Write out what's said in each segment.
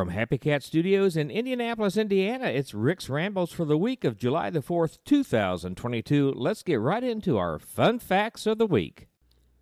From Happy Cat Studios in Indianapolis, Indiana, it's Rick's Rambles for the week of July the 4th, 2022. Let's get right into our fun facts of the week.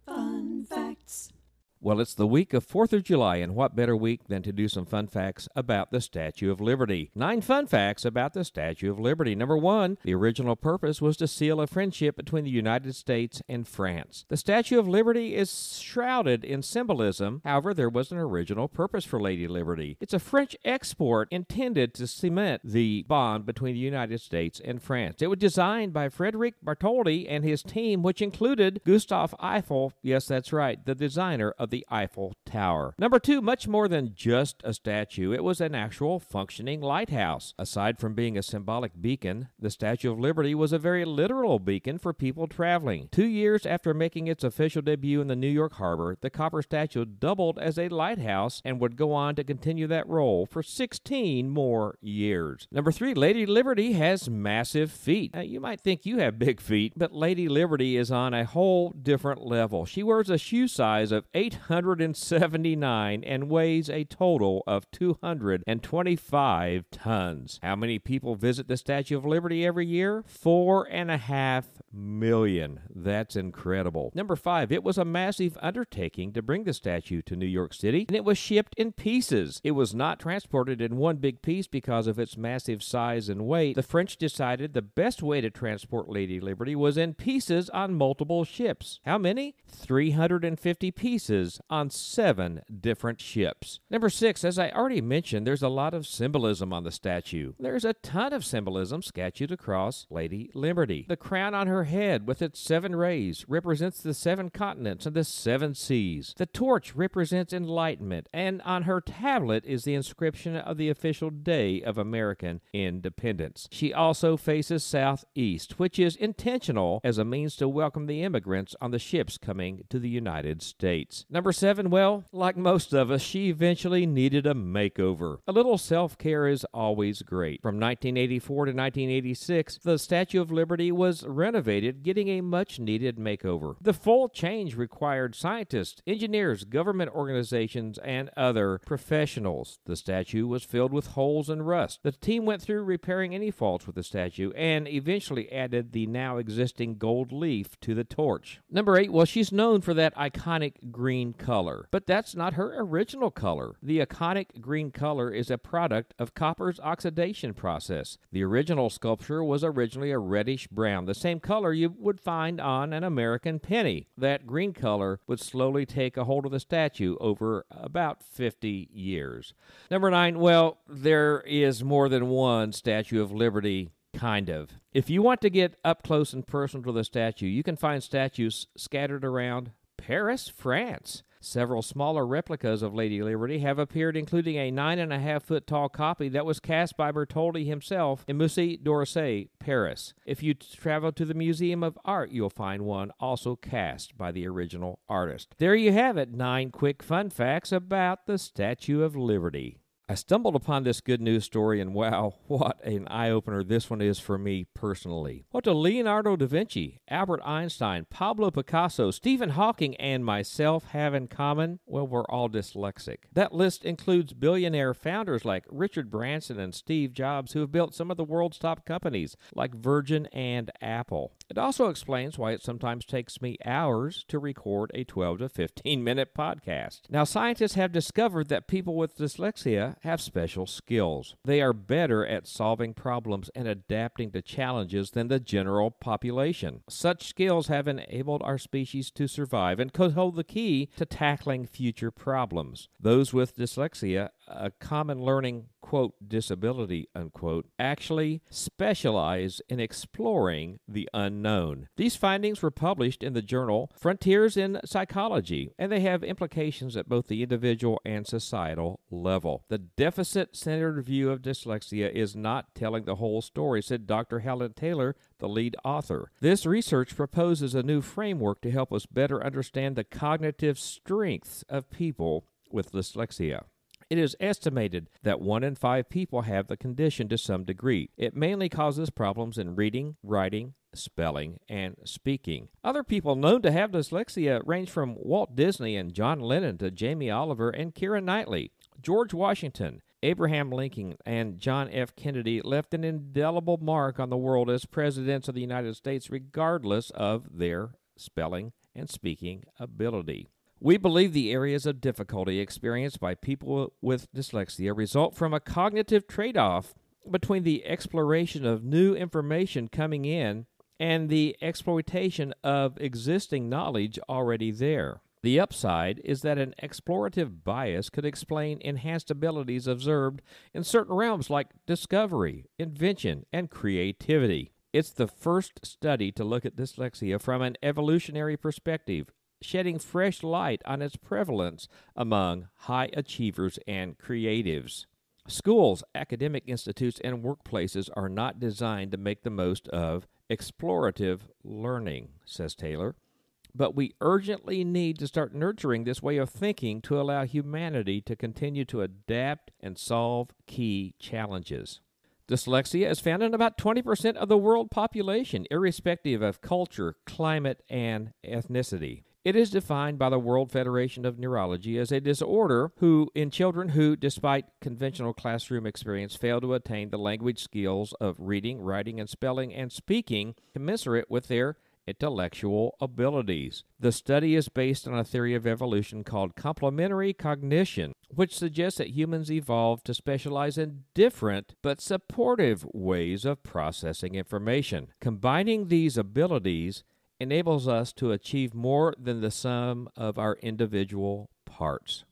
Fun facts. Well, it's the week of 4th of July, and what better week than to do some fun facts about the Statue of Liberty? Nine fun facts about the Statue of Liberty. Number one, the original purpose was to seal a friendship between the United States and France. The Statue of Liberty is shrouded in symbolism, however, there was an original purpose for Lady Liberty. It's a French export intended to cement the bond between the United States and France. It was designed by Frederic Bartholdi and his team, which included Gustave Eiffel, yes, that's right, the designer of the Eiffel Tower. Number two, much more than just a statue, it was an actual functioning lighthouse. Aside from being a symbolic beacon, the Statue of Liberty was a very literal beacon for people traveling. Two years after making its official debut in the New York harbor, the copper statue doubled as a lighthouse and would go on to continue that role for 16 more years. Number three, Lady Liberty has massive feet. Now, you might think you have big feet, but Lady Liberty is on a whole different level. She wears a shoe size of 879 and weighs a total of 225 tons. How many people visit the Statue of Liberty every year? Four and a half million. That's incredible. Number five, it was a massive undertaking to bring the statue to New York City, and it was shipped in pieces. It was not transported in one big piece because of its massive size and weight. The French decided the best way to transport Lady Liberty was in pieces on multiple ships. How many? 350 pieces on seven different ships. Number six, as I already mentioned, there's a lot of symbolism on the statue. There's a ton of symbolism sketched across Lady Liberty. The crown on her head with its seven rays represents the seven continents and the seven seas. The torch represents enlightenment, and on her tablet is the inscription of the official day of American independence. She also faces southeast, which is intentional as a means to welcome the immigrants on the ships coming to the United States. Number seven, well, like most of us, she eventually needed a makeover. A little self care is always great. From 1984 to 1986, the Statue of Liberty was renovated, getting a much needed makeover. The full change required scientists, engineers, government organizations, and other professionals. The statue was filled with holes and rust. The team went through repairing any faults with the statue and eventually added the now existing gold leaf to the torch. Number eight, well, she's known for that iconic green color, but that's not her original color. The iconic green color is a product of copper's oxidation process. The original sculpture was originally a reddish brown, the same color you would find on an American penny. That green color would slowly take a hold of the statue over about 50 years. Number nine, well, there is more than one Statue of Liberty kind of. If you want to get up close and personal to the statue, you can find statues scattered around Paris, France. Several smaller replicas of Lady Liberty have appeared, including a nine and a half foot tall copy that was cast by Bartholdi himself in Musée d'Orsay, Paris. If you travel to the Museum of Art, you'll find one also cast by the original artist. There you have it nine quick fun facts about the Statue of Liberty. I stumbled upon this good news story, and wow, what an eye opener this one is for me personally. What do Leonardo da Vinci, Albert Einstein, Pablo Picasso, Stephen Hawking, and myself have in common? Well, we're all dyslexic. That list includes billionaire founders like Richard Branson and Steve Jobs, who have built some of the world's top companies like Virgin and Apple. It also explains why it sometimes takes me hours to record a 12 to 15 minute podcast. Now, scientists have discovered that people with dyslexia have special skills. They are better at solving problems and adapting to challenges than the general population. Such skills have enabled our species to survive and could hold the key to tackling future problems. Those with dyslexia a common learning quote disability unquote actually specialize in exploring the unknown. These findings were published in the journal Frontiers in Psychology and they have implications at both the individual and societal level. The deficit centered view of dyslexia is not telling the whole story, said Dr. Helen Taylor, the lead author. This research proposes a new framework to help us better understand the cognitive strengths of people with dyslexia. It is estimated that one in five people have the condition to some degree. It mainly causes problems in reading, writing, spelling, and speaking. Other people known to have dyslexia range from Walt Disney and John Lennon to Jamie Oliver and Keira Knightley. George Washington, Abraham Lincoln and John F. Kennedy left an indelible mark on the world as presidents of the United States, regardless of their spelling and speaking ability. We believe the areas of difficulty experienced by people with dyslexia result from a cognitive trade off between the exploration of new information coming in and the exploitation of existing knowledge already there. The upside is that an explorative bias could explain enhanced abilities observed in certain realms like discovery, invention, and creativity. It's the first study to look at dyslexia from an evolutionary perspective, shedding fresh light on its prevalence among high achievers and creatives. Schools, academic institutes, and workplaces are not designed to make the most of explorative learning, says Taylor. But we urgently need to start nurturing this way of thinking to allow humanity to continue to adapt and solve key challenges. Dyslexia is found in about 20% of the world population, irrespective of culture, climate, and ethnicity. It is defined by the World Federation of Neurology as a disorder who in children who despite conventional classroom experience fail to attain the language skills of reading, writing and spelling and speaking commensurate with their intellectual abilities. The study is based on a theory of evolution called complementary cognition, which suggests that humans evolved to specialize in different but supportive ways of processing information. Combining these abilities enables us to achieve more than the sum of our individual parts.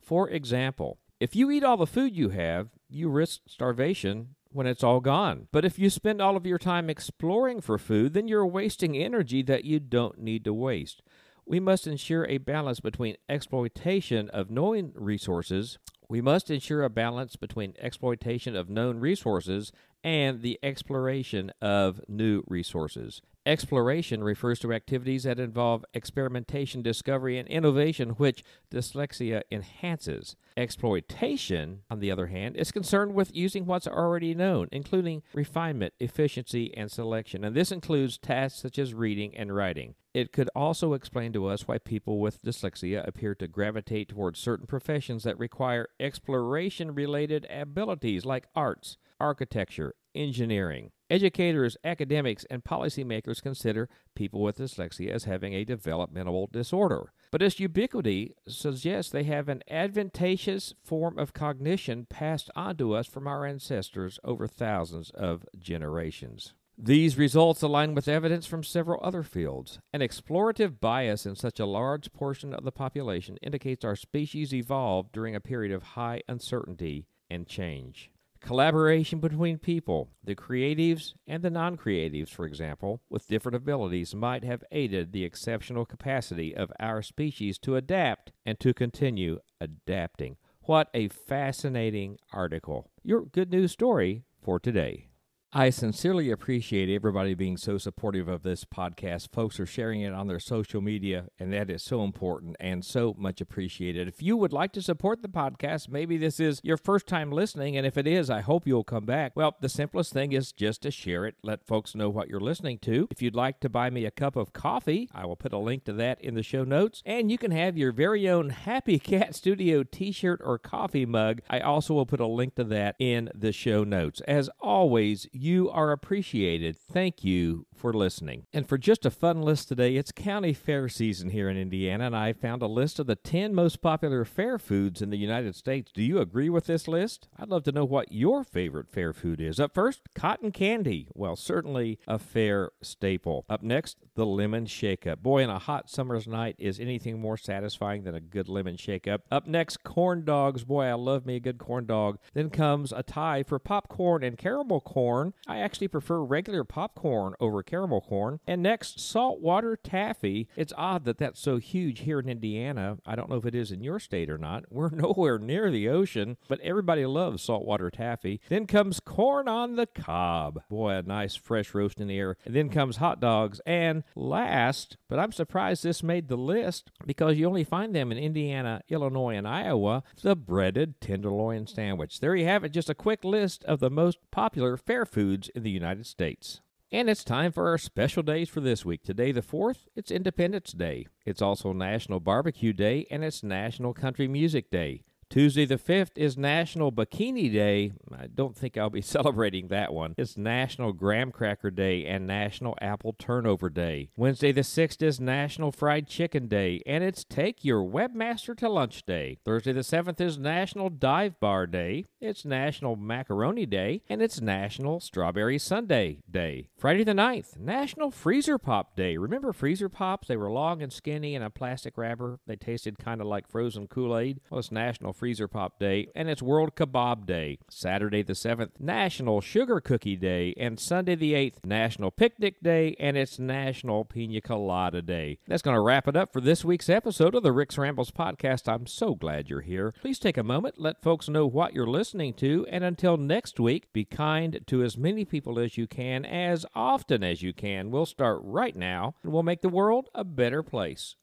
For example, if you eat all the food you have, you risk starvation when it's all gone. But if you spend all of your time exploring for food, then you're wasting energy that you don't need to waste. We must ensure a balance between exploitation of known resources. We must ensure a balance between exploitation of known resources and the exploration of new resources. Exploration refers to activities that involve experimentation, discovery, and innovation, which dyslexia enhances. Exploitation, on the other hand, is concerned with using what's already known, including refinement, efficiency, and selection, and this includes tasks such as reading and writing. It could also explain to us why people with dyslexia appear to gravitate towards certain professions that require exploration related abilities like arts, architecture, engineering. Educators, academics, and policymakers consider people with dyslexia as having a developmental disorder. But its ubiquity suggests they have an advantageous form of cognition passed on to us from our ancestors over thousands of generations. These results align with evidence from several other fields. An explorative bias in such a large portion of the population indicates our species evolved during a period of high uncertainty and change. Collaboration between people, the creatives and the non creatives, for example, with different abilities, might have aided the exceptional capacity of our species to adapt and to continue adapting. What a fascinating article. Your good news story for today. I sincerely appreciate everybody being so supportive of this podcast. Folks are sharing it on their social media, and that is so important and so much appreciated. If you would like to support the podcast, maybe this is your first time listening, and if it is, I hope you'll come back. Well, the simplest thing is just to share it, let folks know what you're listening to. If you'd like to buy me a cup of coffee, I will put a link to that in the show notes, and you can have your very own Happy Cat Studio t shirt or coffee mug. I also will put a link to that in the show notes. As always, you are appreciated. Thank you for listening. And for just a fun list today, it's county fair season here in Indiana, and I found a list of the 10 most popular fair foods in the United States. Do you agree with this list? I'd love to know what your favorite fair food is. Up first, cotton candy. Well, certainly a fair staple. Up next, the lemon shake up. Boy, on a hot summer's night, is anything more satisfying than a good lemon shake up? Up next, corn dogs. Boy, I love me a good corn dog. Then comes a tie for popcorn and caramel corn. I actually prefer regular popcorn over caramel corn. And next, saltwater taffy. It's odd that that's so huge here in Indiana. I don't know if it is in your state or not. We're nowhere near the ocean, but everybody loves saltwater taffy. Then comes corn on the cob. Boy, a nice fresh roast in the air. And then comes hot dogs. And last, but I'm surprised this made the list because you only find them in Indiana, Illinois, and Iowa, the breaded tenderloin sandwich. There you have it, just a quick list of the most popular fair foods in the United States. And it's time for our special days for this week. Today, the 4th, it's Independence Day. It's also National Barbecue Day and it's National Country Music Day. Tuesday the 5th is National Bikini Day. I don't think I'll be celebrating that one. It's National Graham Cracker Day and National Apple Turnover Day. Wednesday the 6th is National Fried Chicken Day, and it's Take Your Webmaster to Lunch Day. Thursday the 7th is National Dive Bar Day. It's National Macaroni Day, and it's National Strawberry Sundae Day. Friday the 9th, National Freezer Pop Day. Remember freezer pops? They were long and skinny in a plastic wrapper. They tasted kind of like frozen Kool Aid. Well, it's National Freezer Pop Day, and it's World Kebab Day. Saturday the 7th, National Sugar Cookie Day, and Sunday the 8th, National Picnic Day, and it's National Pina Colada Day. That's going to wrap it up for this week's episode of the Rick's Rambles podcast. I'm so glad you're here. Please take a moment, let folks know what you're listening to, and until next week, be kind to as many people as you can, as often as you can. We'll start right now, and we'll make the world a better place.